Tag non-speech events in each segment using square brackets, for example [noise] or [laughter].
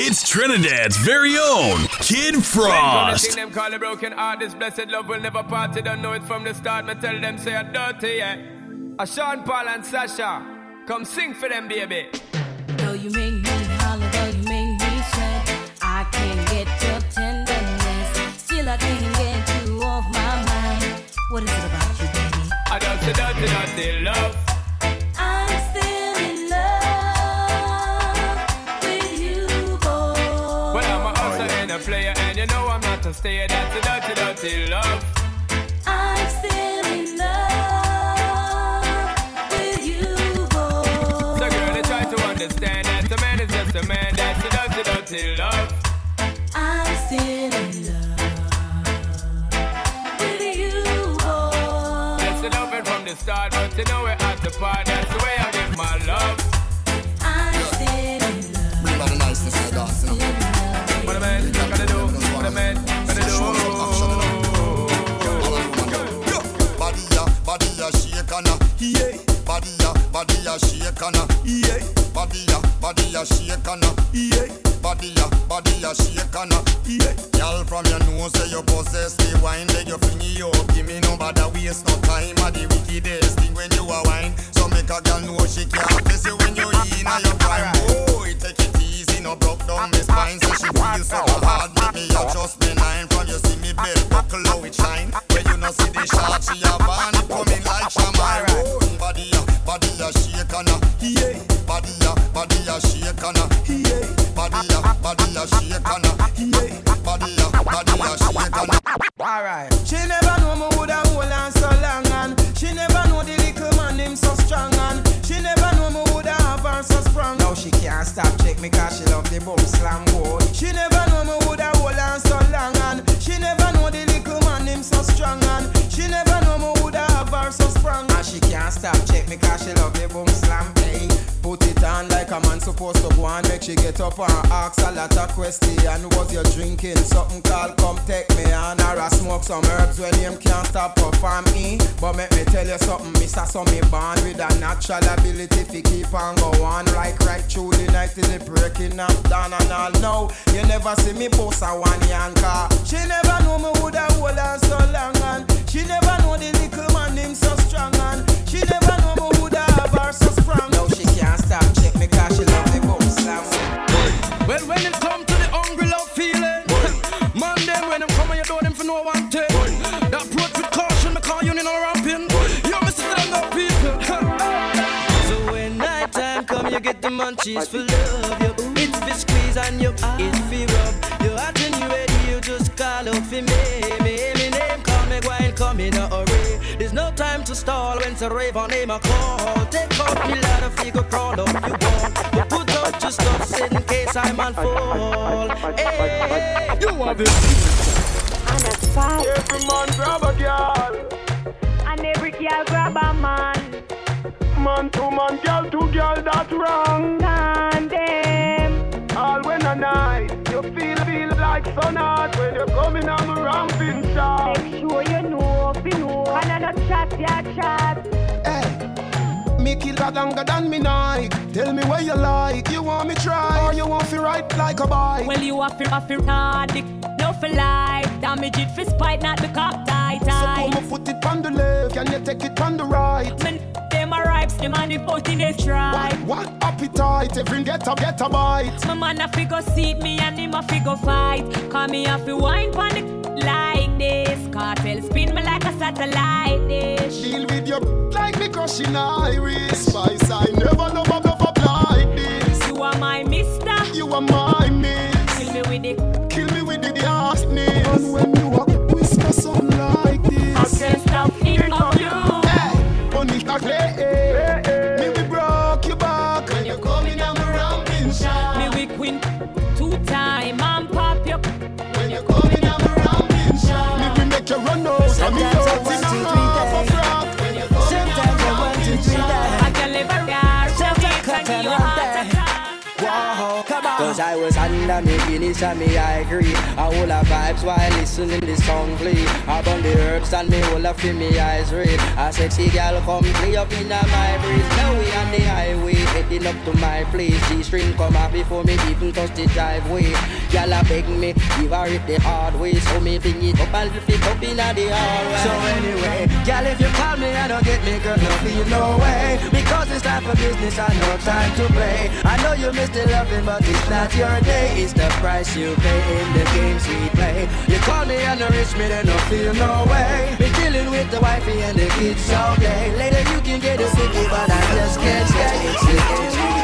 It's Trinidad's very own Kid Frost. them call a broken heart, this blessed love will never part. You don't know it from the start. Me tell them say I'm dirty, yeah. A Sean Paul and Sasha, come sing for them, baby. Though you make me holler, though you make me sweat, I can't get your tenderness. Still I can't get you off my mind. What is it about you, baby? I don't say dirty, dirty love. Know I'm not a stayer. That's a dirty, dirty love. I'm still in love with you, boy. So, girl, they try to understand that a man is just a man. That's a dirty, dirty love. I'm still in love with you, boy. That's the loving from the start, but you know we're at the part. That's the way I give my love. I'm still in love. Bring back the niceness in the dance, you know. What a man gotta do, what a man yeah. Body ya, body ya shake and a yeah. Body ya, body ya shake and a yeah. Body ya, body ya shake and a yeah. Girl from your nose say you possess the wine, beg you fling it up. Give me no bother waste no time. A the wickedest thing when you a wine. So make a girl know she can't face you when you in a your prime. Oh, Boy, take it easy, no broke down my spine. So she feel so hard, make me adjust me nine. From you see me belt buckle how it shine. When you no see the shot, she a it coming like shamai. Oh, body ya, body ya shake and a yeah. Body ya, body ya shake and a yeah. Body ya, body ya shake and a yeah. Body ya, body ya shake and a. Alright. She never know me woulda hold on so long and she never know the little man him so strong and she never know me woulda have her so strong. Now she can't stop check me cause she love the bum slam boy. She never know me woulda hold on so long and she never know the little man him so strong and she never know me woulda have her so strong. And she can't stop check me cause she love the bum slam. Hey, put it on like a man supposed to go and make she get up and ask a lot of questions. Was you drinking something called come take me on or I smoke some herbs when him can't stop perform me. But make me tell you something, Mr. So me born with a natural ability to keep on go on like right through the night till the breaking up down and all. No, you never see me post a one yanka. Come, you get the munchies for love. You it's for squeeze and you it's for rub. You hot and you ready, you just call out for me. Me, me name call me, go and come in a hurry. There's no time to stall when to rave on name a call. Take off me ladder, figure crawl up you want. But put out your stuff, sit in case I'm on fall. Hey, you have it. And a spot. Every man grab a girl. And every girl grab a man. Man to man, girl to girl, that's wrong. Tandem. All when a night, you feel feel like sun hot when you're coming on the ramping shot. Make sure you know, if you know. And I not chat, ya chat. Hey, me kill that longer than me night. Tell me where you like. You want me try or you want me right like a bike? Well, you have to have to hard, dick, no for life. Damage it for spite, not the cop tight. So tight. come and put it on the left, can you take it on the right? Man, them a ripes, them and the foot in the stripe. What appetite? Every get a get a bite. My man a figure seat me and him a figure fight. Call me a fi wine pon the like this. Kartel spin me like a satellite dish. Deal with your like me crushing iris. Spice, I never love a love up like this. You are my mister. You are my miss. Kill me with it. Kill me with the darkness. And when you a whisper something like this. I can't stop thinking of you. Hey, was under me Guinness and me I agree. I hold a vibes while listening the song play. I burn the herbs and me hold up in me eyes red. A sexy girl come play up in my breeze. Now we on the highway heading up to my place. G-string come out before me even touch the driveway. Girl a beg me, give her it the hard way. So me bring it up and lift it up in the hallway. So anyway, girl if you call me I don't get me girl no feel no way. Because it's time for business and no time to play. I know you miss the loving but it's not your day. It's the price you pay in the games we play. You call me and reach me then feel no way. Be dealing with the wifey and the kids all day. Later you can get a city but I just can't stay. It's the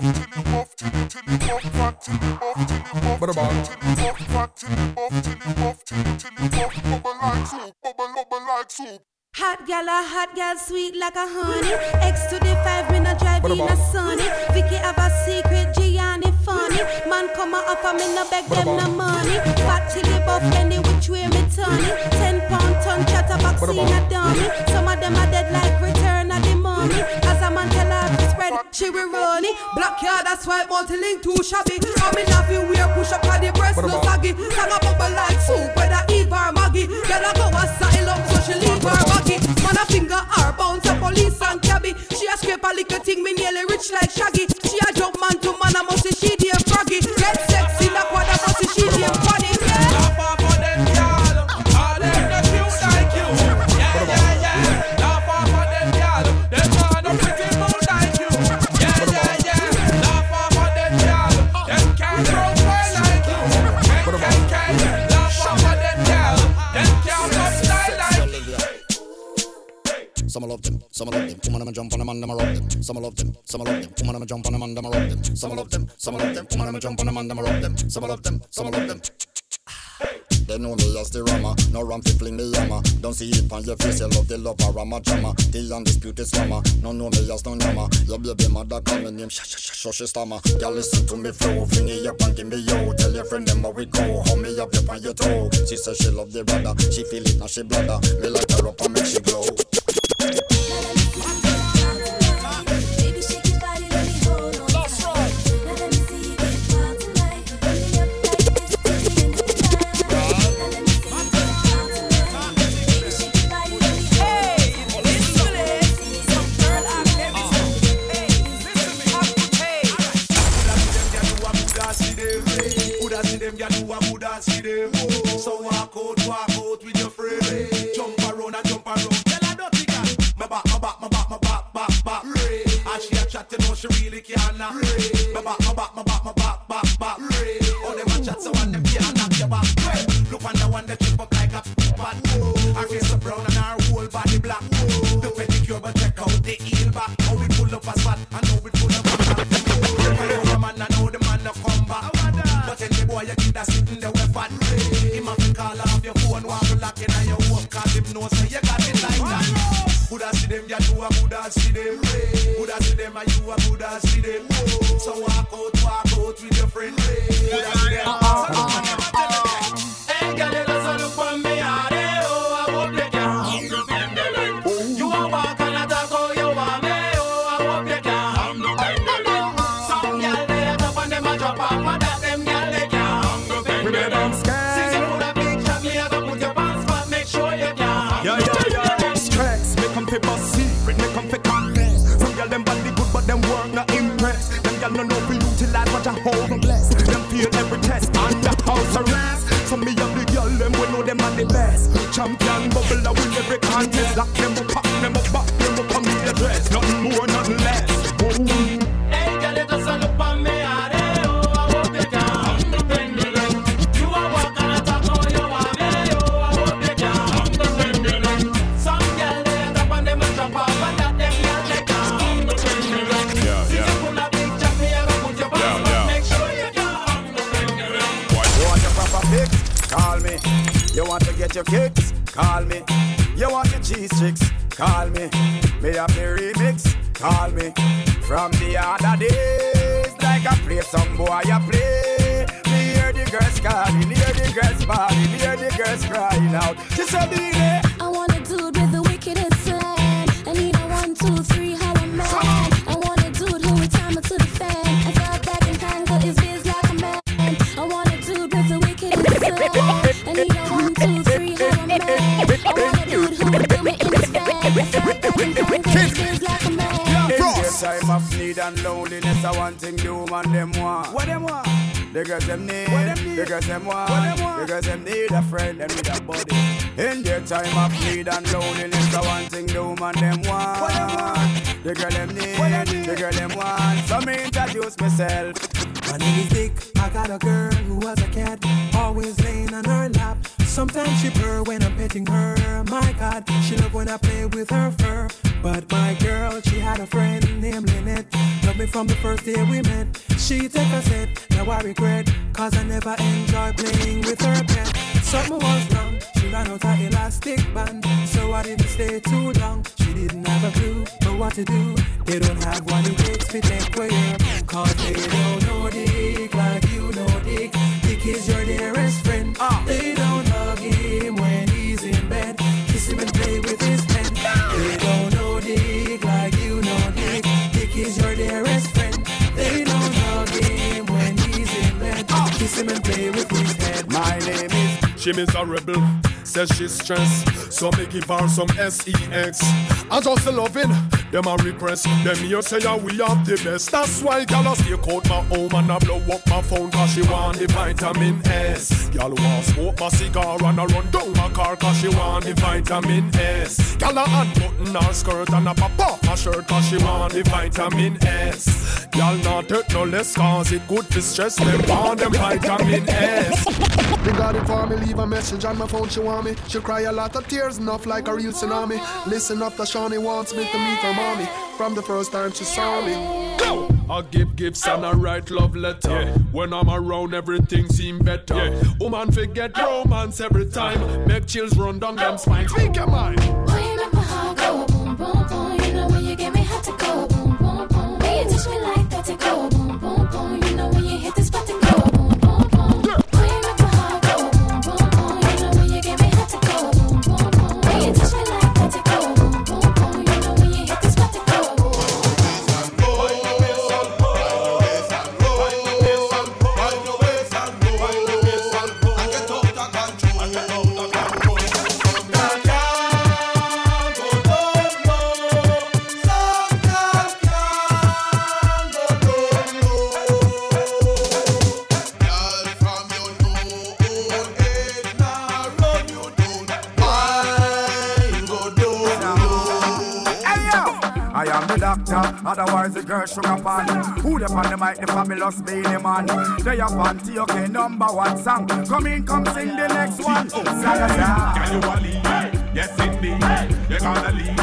Hot gal a hot gal sweet like a honey. X to the five me no drive in a sunny. Vicky have a secret Gianni funny. Man come a offer me no beg them no money. Fat till the buff any which way me turn it. Ten pound ton chatterbox in a dummy. Some of them are dead like return of the mummy. As a man she will run it. Black yard that's why multi-link too shabby. I'm in laughing wear push up on the breast no saggy. Sang rock them. Some love them, some love them. Woman, I'ma jump on them and I'ma rock them. Some love them, some love them. Woman, I'ma jump on them and I'ma rock them. Some love them, some love them. [sighs] They know me as the rama, no ram fi fling me yama. Don't see it on your face, you love the love of rama drama. The undisputed slammer, no know me as no nama. Your baby mother call me name, shush shush shush shush stammer. Girl listen to me flow, fling it up and give me yo. Tell your friend them how we go, hold me up up on your toe. She say she love the brother, she feel it now she bladder. Me like her up and make she glow. Fi bust secret, make them fi confess. Some girl them body good, but them work not impress. Them girl no know fi utilize what I hold and bless. Them feel every test under house arrest. Some me have the girl them we know them are the best. Champion bubble a win every contest. Lock them time of need and loneliness, I want thing the woman them want. What them want? The girls them need. What them need? The girls them want. What them want? The girls them need a friend, them need a buddy. In their time of need and loneliness, I want thing the woman them want. What them want? The girl them need. What them need? The girl them want. So me introduce myself. My name is Dick. I got a girl who was a cat, always laying on her lap. Sometimes she purr when I'm petting her. My God, she love when I play with her fur. But my girl, she had a friend named Lynette. Loved me from the first day we met. She take a set, now I regret. Cause I never enjoy playing with her pet. Something was wrong, she ran out her elastic band. So I didn't stay too long. She didn't have a clue for what to do. They don't have what it takes to take away. Cause they don't know Dick like you know Dick. Dick is your dearest She miserable, says she's stressed. So me give her some sex. I just loving, them a request. Them here say yeah, we have the best. That's why gal a stay out my home and I blow up my phone cause she want the vitamin S. Gal want smoke my cigar and I run down my car cause she want the vitamin S. Gal a unbutton her skirt and I pop off my shirt cause she want the vitamin S. Gal not take no less cause it good to stress them want them vitamin S. They got it for me, leave a message on my phone, she want me. She cry a lot of tears, enough like a real tsunami. Listen up, the Shawnee wants me to meet her mommy. From the first time she saw me. Go! I give gifts and I write love letter. When I'm around, everything seem better. Woman forget romance every time. Make chills run down them spine. Speak your mind. Otherwise the girl sugar pan. Who the on the mic, the fabulous Beenie Man. They up on TOK number one song. Come in, come sing the next one. Saga Can you a lead? Yes indeed. You're gonna lead.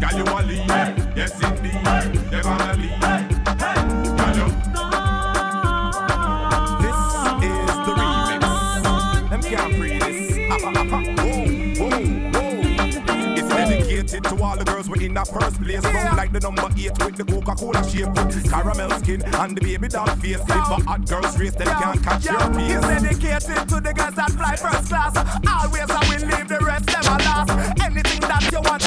Can you a lead? That first place. Round like the number eight with the Coca-Cola shape. Caramel skin and the baby doll face. If a hot girl's race, then can't catch your It's pace. dedicated to the girls that fly first class. Always I will leave the rest a last. Anything that you want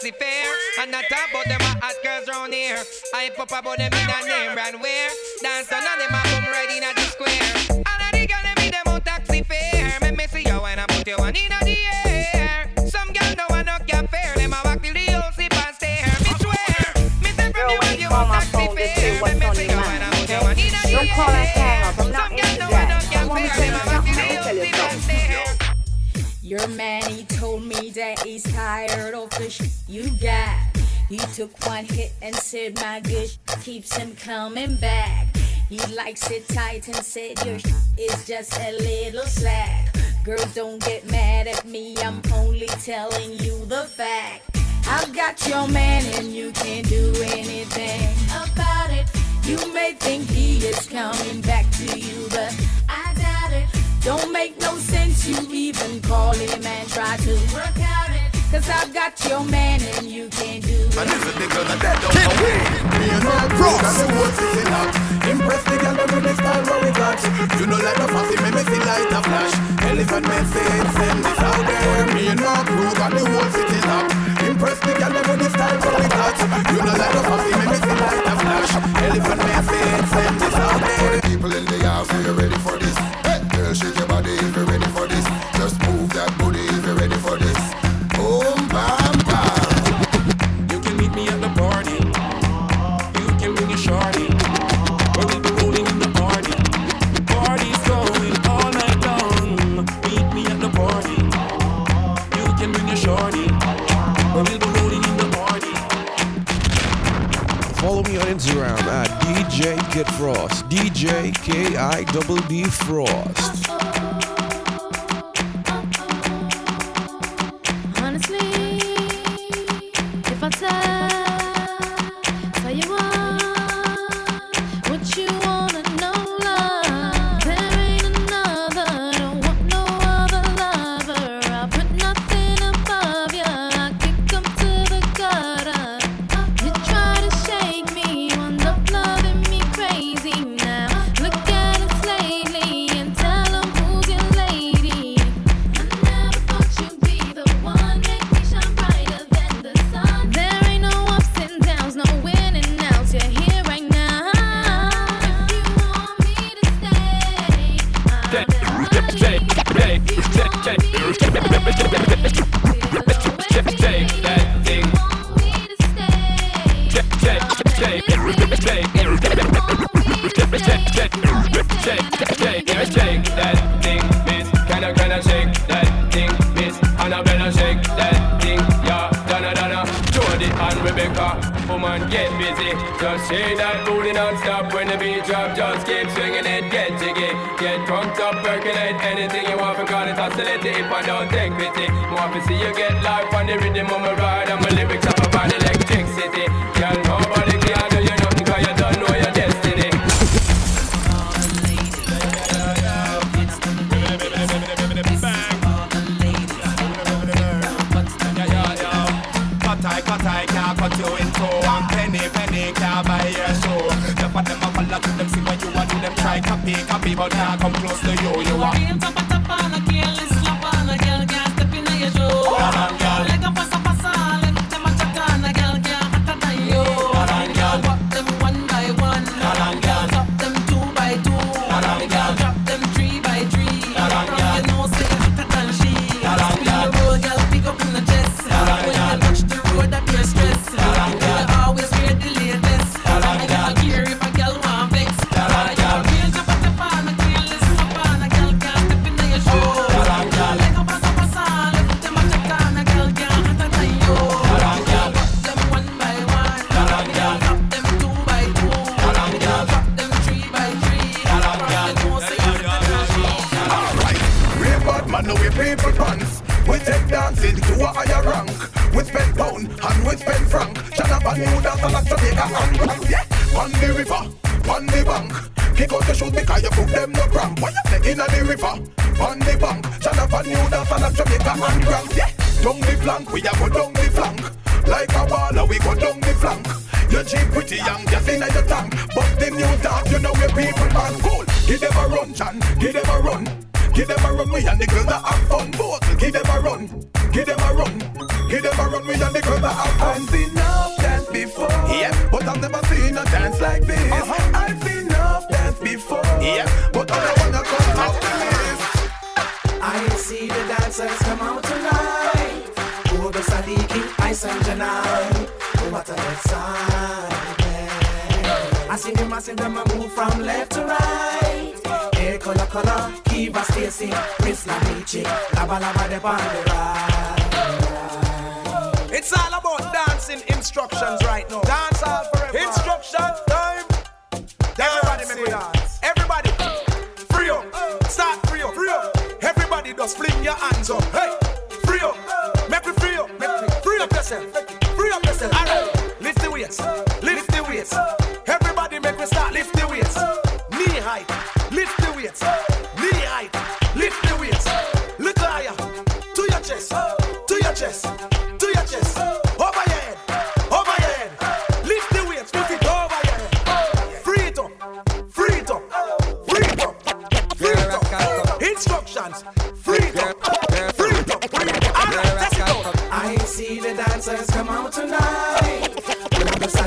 taxi fare And not talk about them hot girls round here. I pop about them in a name brand wear Dance on them a boom right in the square. All of the girl them in them on taxi fare. Make me see you when I put you one in the air. Some girl no one no can fair. Them a walk till the whole sip and stare. Me swear Me say from you when you on taxi fare Make me see you when I put you one in the Don't call us Your man, he told me that he's tired of the shit you got. He took one hit and said, My good keeps him coming back. He likes it tight and said, Your shit is just a little slack. Girl, don't get mad at me, I'm only telling you the fact. I've got your man and you can't do anything about it. You may think he is coming back to you, but I don't make no sense you even calling him man try to work out it. Cause I've got your man and you can't do it. And is it the girl that don't know it? Me and her broke and the words is in up. Impress the girl with the style what we. You know like the fussy, make me see light a flash. Elephant say. don't take pity. More to see you get life on the rhythm of my ride. like this. Uh-huh. I've been enough dance before, yeah. but I wanna come up to this. I see the dancers come out tonight. Oh, the Sadiqi, I sang tonight. Oh, what a good sign. I see them, I see them, I move from left to right. Hair color, color, Kiva Stacy, Chris Lamichi, Laba Laba de bandera. It's all about dancing instructions right now. Dance all for Instruction time. Everybody make me dance. Everybody, free up. Start free up. Free up. Everybody just fling your hands up. Hey, free up. Make me free up. Make me free up yourself. Free up yourself. All right. Lift the weights. Lift the weights. Everybody make me start lift the weights.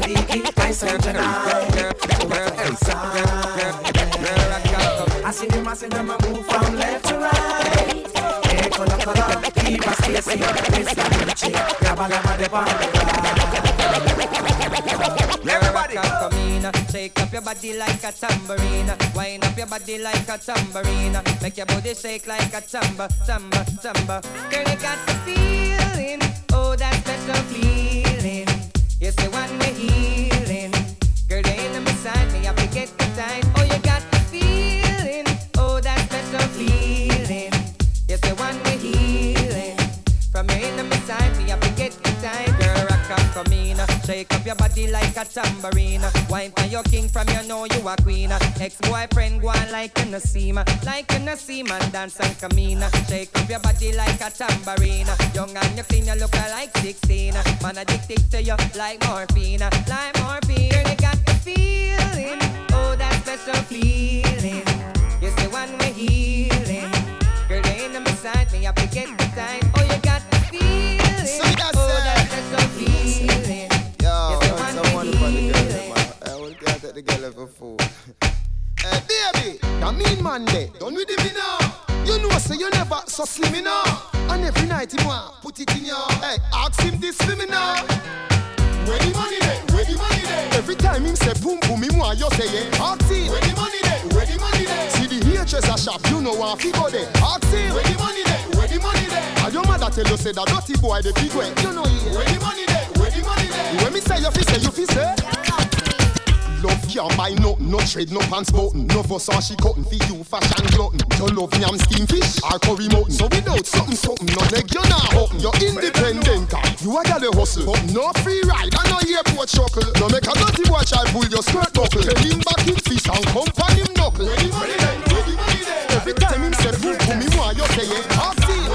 And tonight. I see them, I see them, I move from left to right. Hey, color, color, keep us Stacy, Miss Gucci, grabba, grabba, the Everybody come in, shake up your body like a tambourine. Wind up your body like a tambourine. Make your body shake like a tamba, tamba, tamba. Girl, you got the feeling, oh that special feeling. Yes, the one body like a tambourine. Wine for your king from you know you a queen. Ex-boyfriend go on like a Nassim, like a Nassim and dance and come in. Shake up your body like a tambourine. Young and you clean, you look like 16. Man addicted to you like morphine, like morphine. Girl, you got the feeling, oh that special feeling. Yes, the one we're healing. Girl, you in beside me, I forget the time. Oh, you got the feeling. oh, that special feeling. The girl for fool. Hey, [laughs] eh, baby, that mean man day. Done with him now. You know, say you never so slim enough. And every night he want put it in your. Hey, ask him this for me now. Where the money day? Where the money day? Every time him say boom boom, him want you say yeah. Ask him. Where the money day? Where the money day? See the a shop, you know want fi go there. Ask him. Where the money day? Where the money day? And your mother tell you say that dirty boy the big way. You know yeah. Where the money day? Where the money day? When me say you fi say you fi say. Love can't buy nothing, no trade, no pants button. No fuss on she cutting for you, fashion glutton. You love yam steam fish or curry mutton. So without something, something, no leg, you're not hutton. You're independent, you a gal hustle. But no free ride and no airport chuckle. No make a dirty boy try pull your skirt buckle. Tell him back in fish and come pan him knuckle. Every time him say boom boom, me want you say yeah. Ask him.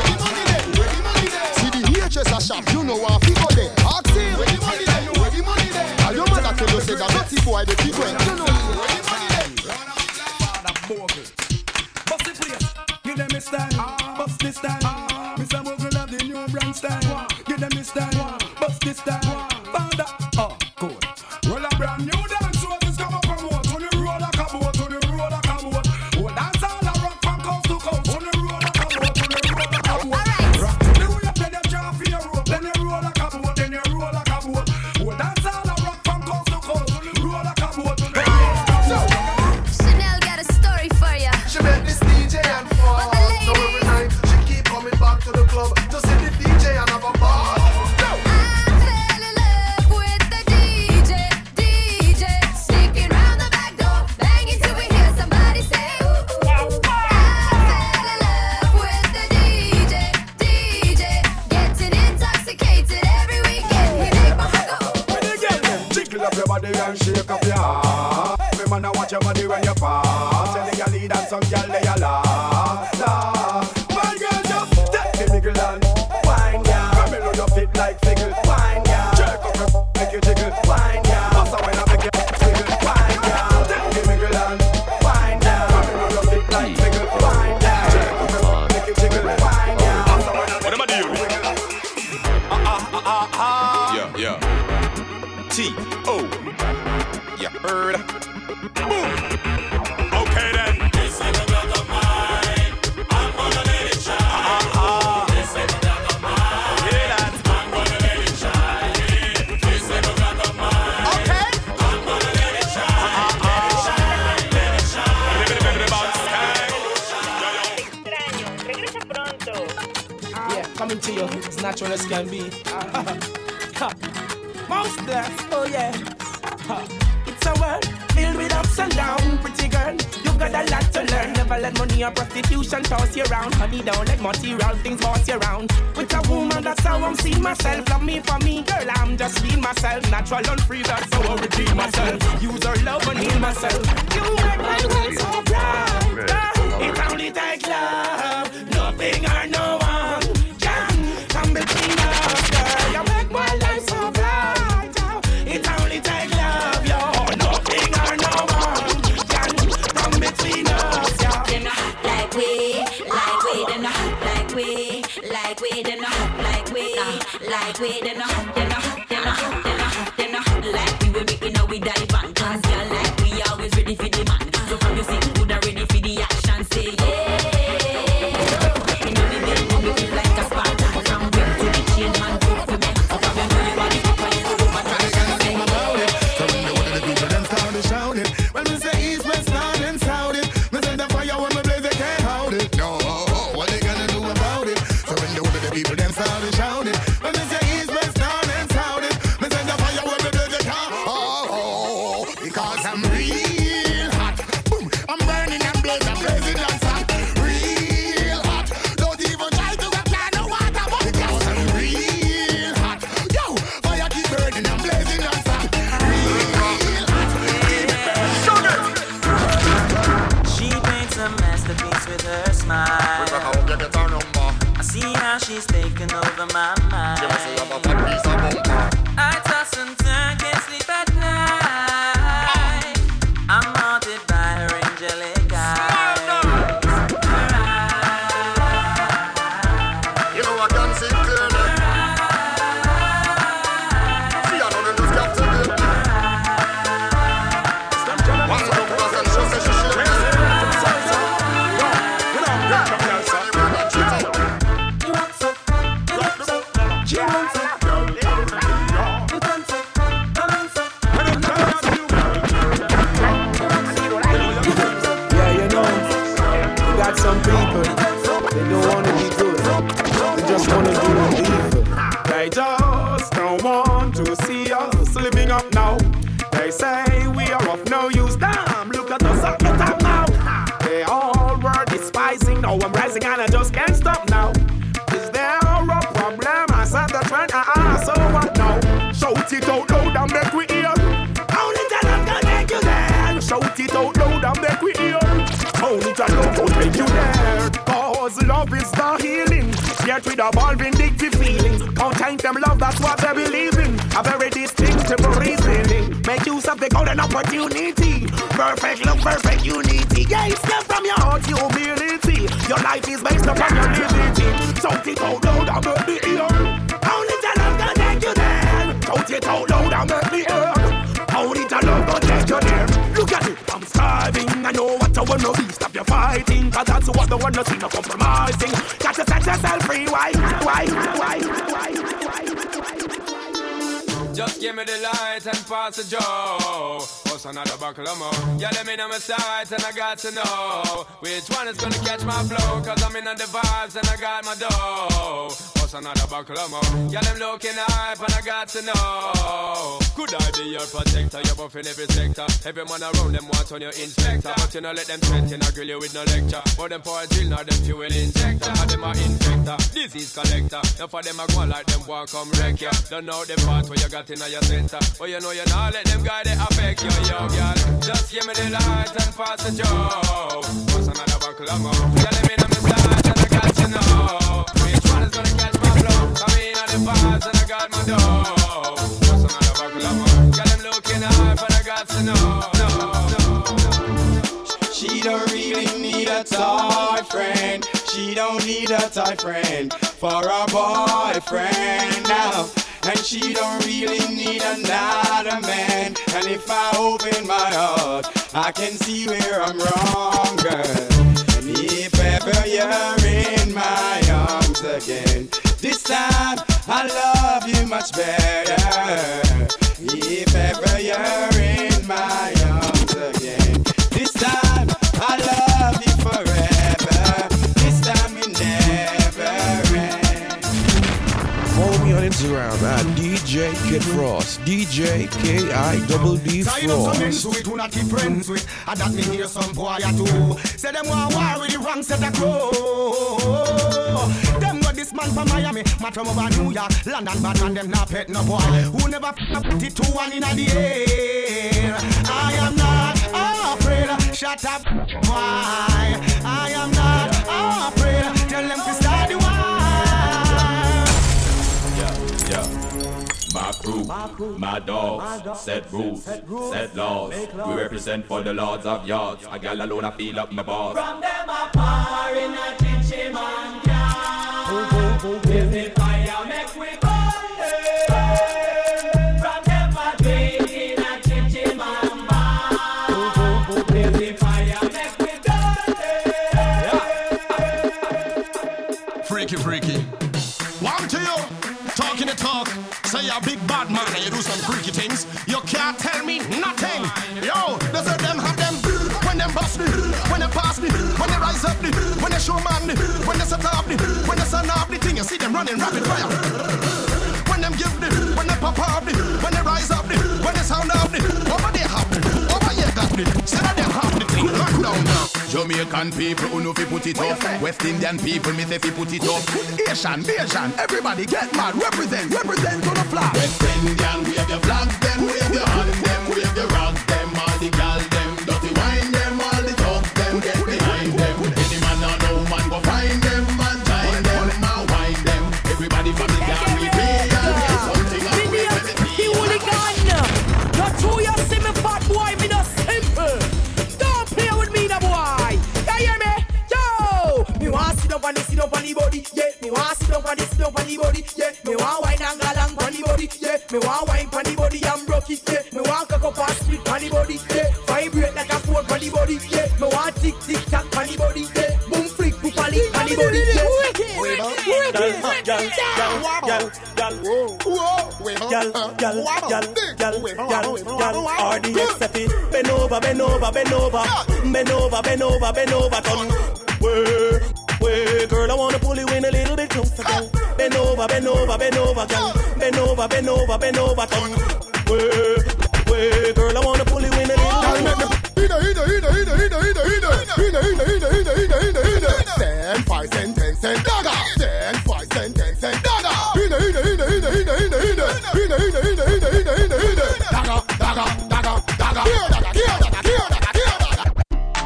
See the HS a shop, you know want fi go there. Ask him. And boy the big way. You know Bust the place, give them a style. Bust the style. Mr. Mogul have the new brand style. Give them a style. Bust the style. Can be. [laughs] most blessed. Oh yeah. It's a world filled with ups and downs, pretty girl. You've got a lot to learn. Never let money or prostitution toss you around. Honey, don't let material things boss you around. With a woman, that's how I'm seeing myself. Love me for me, girl. I'm just being myself. Natural and free, that's how I redeem myself. Use her love and heal myself. You make my world so. It only takes love, nothing or no one. Can come between us, girl. You make my life so bright. It only takes love. Nothing or no one like we, them not like we, like we, them not Tell us gonna take you there. Cause love is the healing. Yet with a ball vindictive feelings. Contain them love, that's what they believe in. A very distinctive reasoning. Make use of the golden opportunity. Perfect love, perfect unity. Yeah, it's love from your heart, humility. Your life is based upon your liberty. Shout it out loud and make me hear. Only the love can take you there. Shout it out loud and make me hear. Only the love can take you there. Look at it, I'm starving. I know what I wanna be. Fighting, cause that's what I wanna see. No compromising. Got to set yourself free. Why? Why? Why? Why? Just give me the light and pass the joe. What's another buckle of more? Yeah, let me know my sights and I got to know which one is gonna catch my flow. Cause I'm in on the vibes and I got my dough. What's another buckle of more? Yeah, them looking hype and I got to know. Could I be your protector? You're buff in every sector. Every man around them want on your inspector. But you know, let them threaten, I grill you with no lecture. But them for a drill, now them fuel injector. And them a infector, disease collector. Now for them, I go like them want come wreck ya. Don't know the part where you got in your center. But you know you not let them guy they affect you, yo, girl. Just give me the light and pass the joke. What's another buckle of more? Yeah, let me know my size and I got to know. Which one is gonna catch vibes and I got my dough. What's another buckle of more? Yeah, them looking hard, but I got to know. No, no. She don't really need a toy friend. She don't need a toy friend for a boyfriend now. And she don't really need another man. And if I open my heart, I can see where I'm wrong, girl. And if ever you're in my arms again, this time I love you much better. If ever you're in my arms again, this time I love you forever. This time it never ends. Follow me on Instagram at DJ DJ Kid Frost. DJ K I double D So you know come Frost. into it, who not keep friends with And that me hear some boy a do Say them want war with the wrong set of crow Them got this man from Miami. Man from over New York London bad man them not pet no boy. Who never put it two one in the air I am not afraid. Shut up why I am not afraid. Tell them to start the war. Yeah, yeah. My crew, my dogs, set rules, set laws. We represent for the lords of yards. A gal alone, I feel up my balls. From them a par in a chichi man when they rise up me, when they show man me, when they set up me, when they sun up. the you see them running rapid fire. When them give me, when they pop up me, when they rise up me, when they sound up me, over there have me, over here got me. Say that them have the thing, lock down now. Jamaican people who know fi put it up. West Indian people me say fi put it up. Asian, Asian, everybody get mad. Represent, represent to the flag. West Indian, wave your flags, them wave your hand, them wave your rock, them all the gal, the sit up on the body, yeah. Me want wine and galang on the body, yeah. Me want wine on the body and broke it, yeah. Me want cock up and split on the body, yeah. Vibrate like a phone on the body, yeah. Me want tick tick tack on the body, yeah. Boom flick poop on the on the body, yeah. RDXFE, bend over, bend over, bend over, bend over, bend over, bend over, turn. Way, way, girl, I wanna pull you in a little bit closer, girl. Bend over, bend over, bend over, girl. Bend over, bend over, bend over, turn. Way, way, girl, I wanna pull you in a little bit closer. Ten, five, ten, ten, ten, dagger. Ten, five, ten, ten, ten, dagger. Hina, hina, hina, hina, hina, hina, hina. Hina, hina, hina, hina, hina,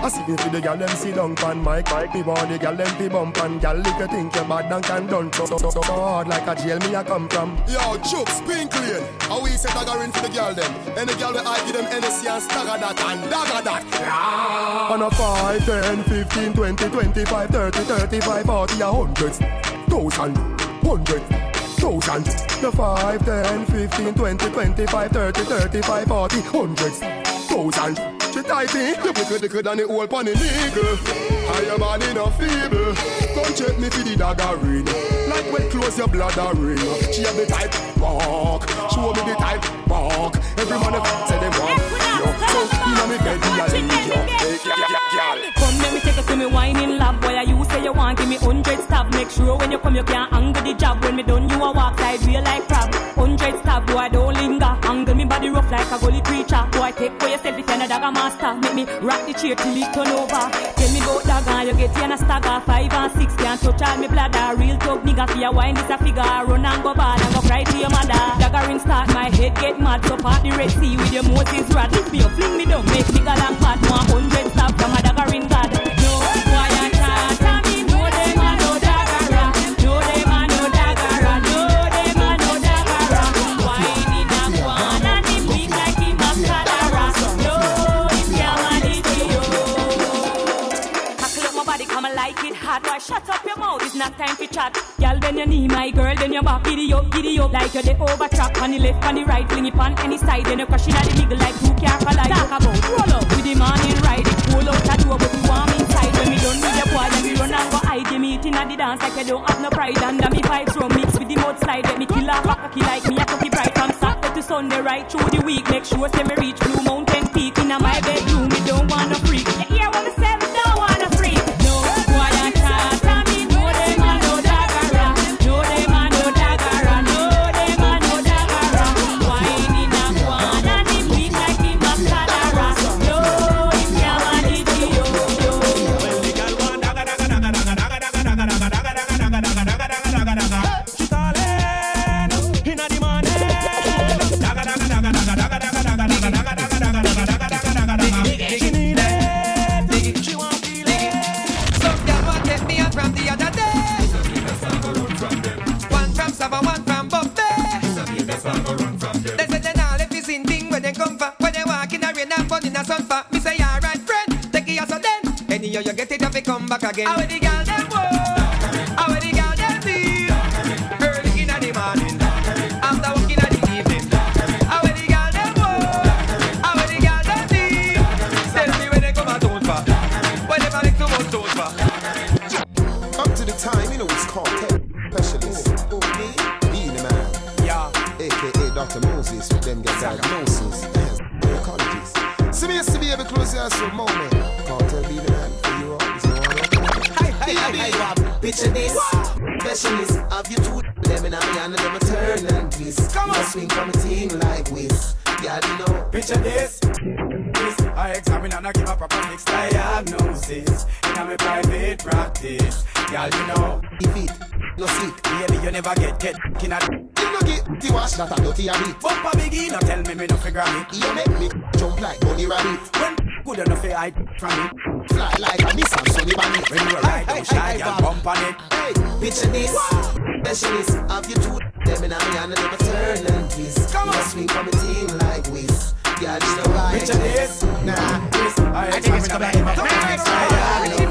I see me for the gal them sit down pan mic. Me want the gal them fi bump and gal if you think you bad and can done so so so so hard like a jail me a come from. Yo, Chuck, spin clean. How we say dagger in for the girl them. Any girl where I give them NSC and stagger that and dagger that. On a 5, 10, 15, 20, 25, 30, 35, 40, a hundreds, thousand, hundred, thousand. The 5, 10, 15, 20, 25, 30, 35, 40, hundreds, thousand. She tight me, you the good and the old pan the nigga. I am man in a feeble. Come check me for the dagger ring. Like when close your bladder ring. She have the type walk. Show me the type walk. Every man that say they want. Yo, so you know me bed, me a yeah. Come let me take you to me whining lab Boy, you say you want give me hundred stab Make sure when you come you can't angle the job When me done you a walk side real like crab Hundred stab, boy, don't linger like a gully creature. Boy, take for yourself if you're not dagger master. Make me rock the chair till it turn over. Tell me about dagger, you get in a stagger. Five and six, can't touch all me bladder. Real talk nigga, for your wine this a figure. Run and go bad and go cry to your mother. Daggering start, my head get mad. So part the Red Sea with your Moses rod. Lift me up, fling me down, make me galang pat More hundred stab from a daggering god not time for chat. Girl, bend your knee, my girl, then your back, giddy up, giddy up. Like you're the over track on the left, on the right, fling it on any side. Then you're crushing at the middle like who two car collide. Talk about roll up with the morning ride. It pull out a door, but we warm inside. When we done with your boy, then we run and go hide. You meeting at the dance like you don't have no pride. Under me vibes from mix with the mudslide. Let me kill off a cocky like me a cocky bright. From Saturday to Sunday, right through the week. Make sure say me reach Blue Mountain Peak. In my bedroom, picture this. Specialist of you two. Them in a me and them a turn and twist. Come on. swing from a team like whiz. Yeah, you know. Picture this. This I examine and I give a proper mix diagnosis in a me private practice. Girl, you know. If it no sick, baby, you never get get in a. You no get the wash that a dirty a bit. Bumper biggie, no tell me me no figure it. You make me jump like bunny rabbit. When good enough eh, I from it. Fly like a Nissan Sunny Bunny. When you ride, don't shy, girl, bump on it. Hey, picture this. Specialist of you two. Them in a me and a turn and twist. Come on. swing from a team like whiz. Yeah, you know right. Picture this. Nah, this I examine and I give a proper mix diagnosis. Hey,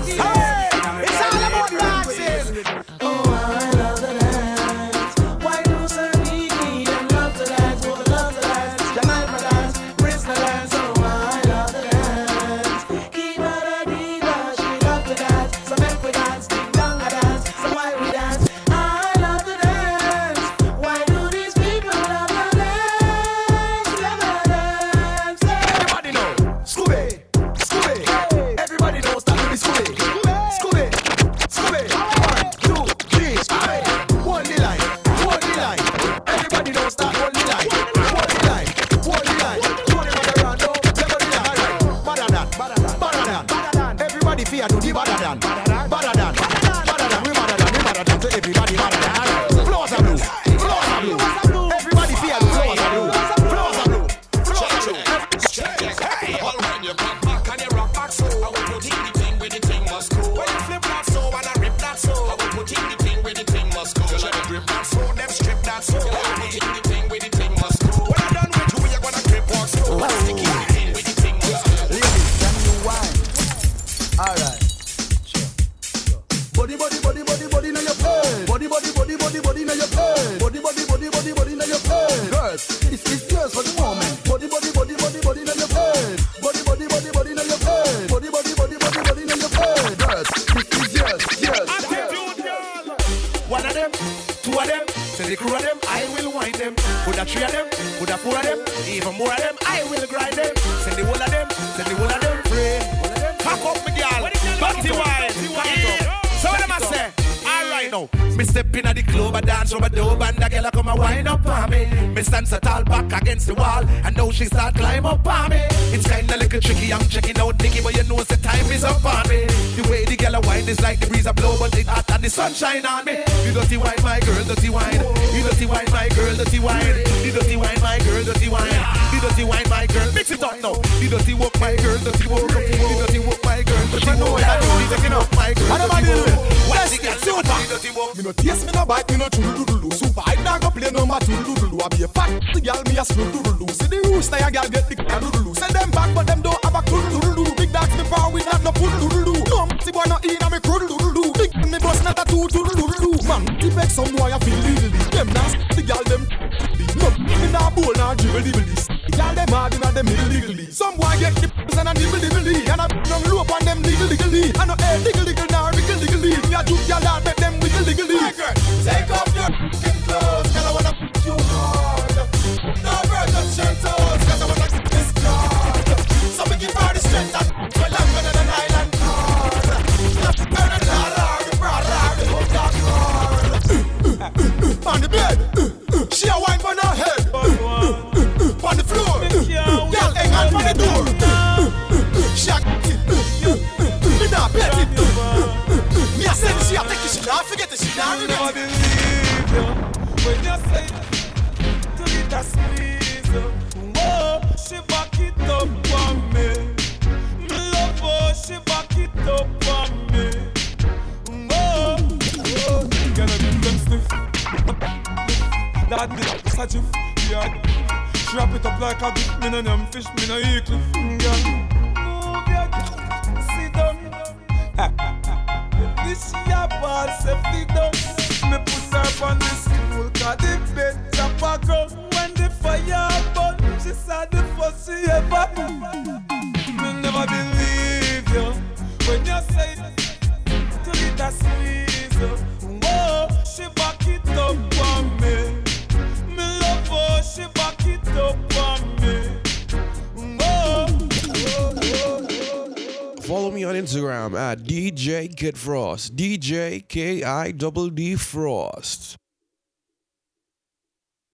step in at the club, I dance a dope and the girl come a wind up on me. Me stand so tall back against the wall, and now she start climb up on me. It's kinda little tricky, I'm checking out Nicky, but you know the time is up on me. The way the girl a wine is like the breeze a blow, but it hot and the sunshine on me. You dirty wine, my girl, dirty wine. You dirty wine, my girl, dirty wine. You dirty wine, my girl, dirty wine. You dirty wine, my girl, mix it up now. You dirty walk, my girl, dirty walk. You dirty walk, my girl, walk. You taking up, my girl, dirty walk. Watch the girl, super. You dirty walk. Me no taste, me no bite, me no chulu doo. Super, I dog go play no ma chulu doodle doo. I be a fat the girl, me a doodle doo. See the rooster, a girl get the doo. Send them back, but them don't have a doo. Big dogs me power, we not no doodle doo. No, see boy no eat, I'm a doo. Big me bust not a two doo. Man, the vex some boy I feel legally. Them nasty, the girl them. Me nah bowl nah dribble dibbly. The girl them hard inna them middle diggly. Some boy get the and a nibble dibbly, and a down low on them diggle diggly. I no air diggle diggle nah wiggle diggly. Me a juke girl and make them wiggle diggly. Take off your fucking clothes, girl. I wanna f you hard. No bird of your toes, cause I wanna f this card. So we give her the strength and for longer than an island card. Burn it all hard, broad hard, whole dark hard. On the bed, she a wine on her head. Take it, she nah forget it, she nah regret it. When you say to get a squeeze, oh, she back it up for me. Me Love, oh, she back it up for me. Oh, oh, girl, I make them stiff. That bitch, such a yeah. Wrap it up like a gift, me no them fish, me no eat cliff. Girl, she a ball safely down. Me put her on the stool, cause the bed tap a ground. When the fire burn, she said the first she ever. Me never believe. on Instagram at DJ Kid Frost. DJ K I D Frost.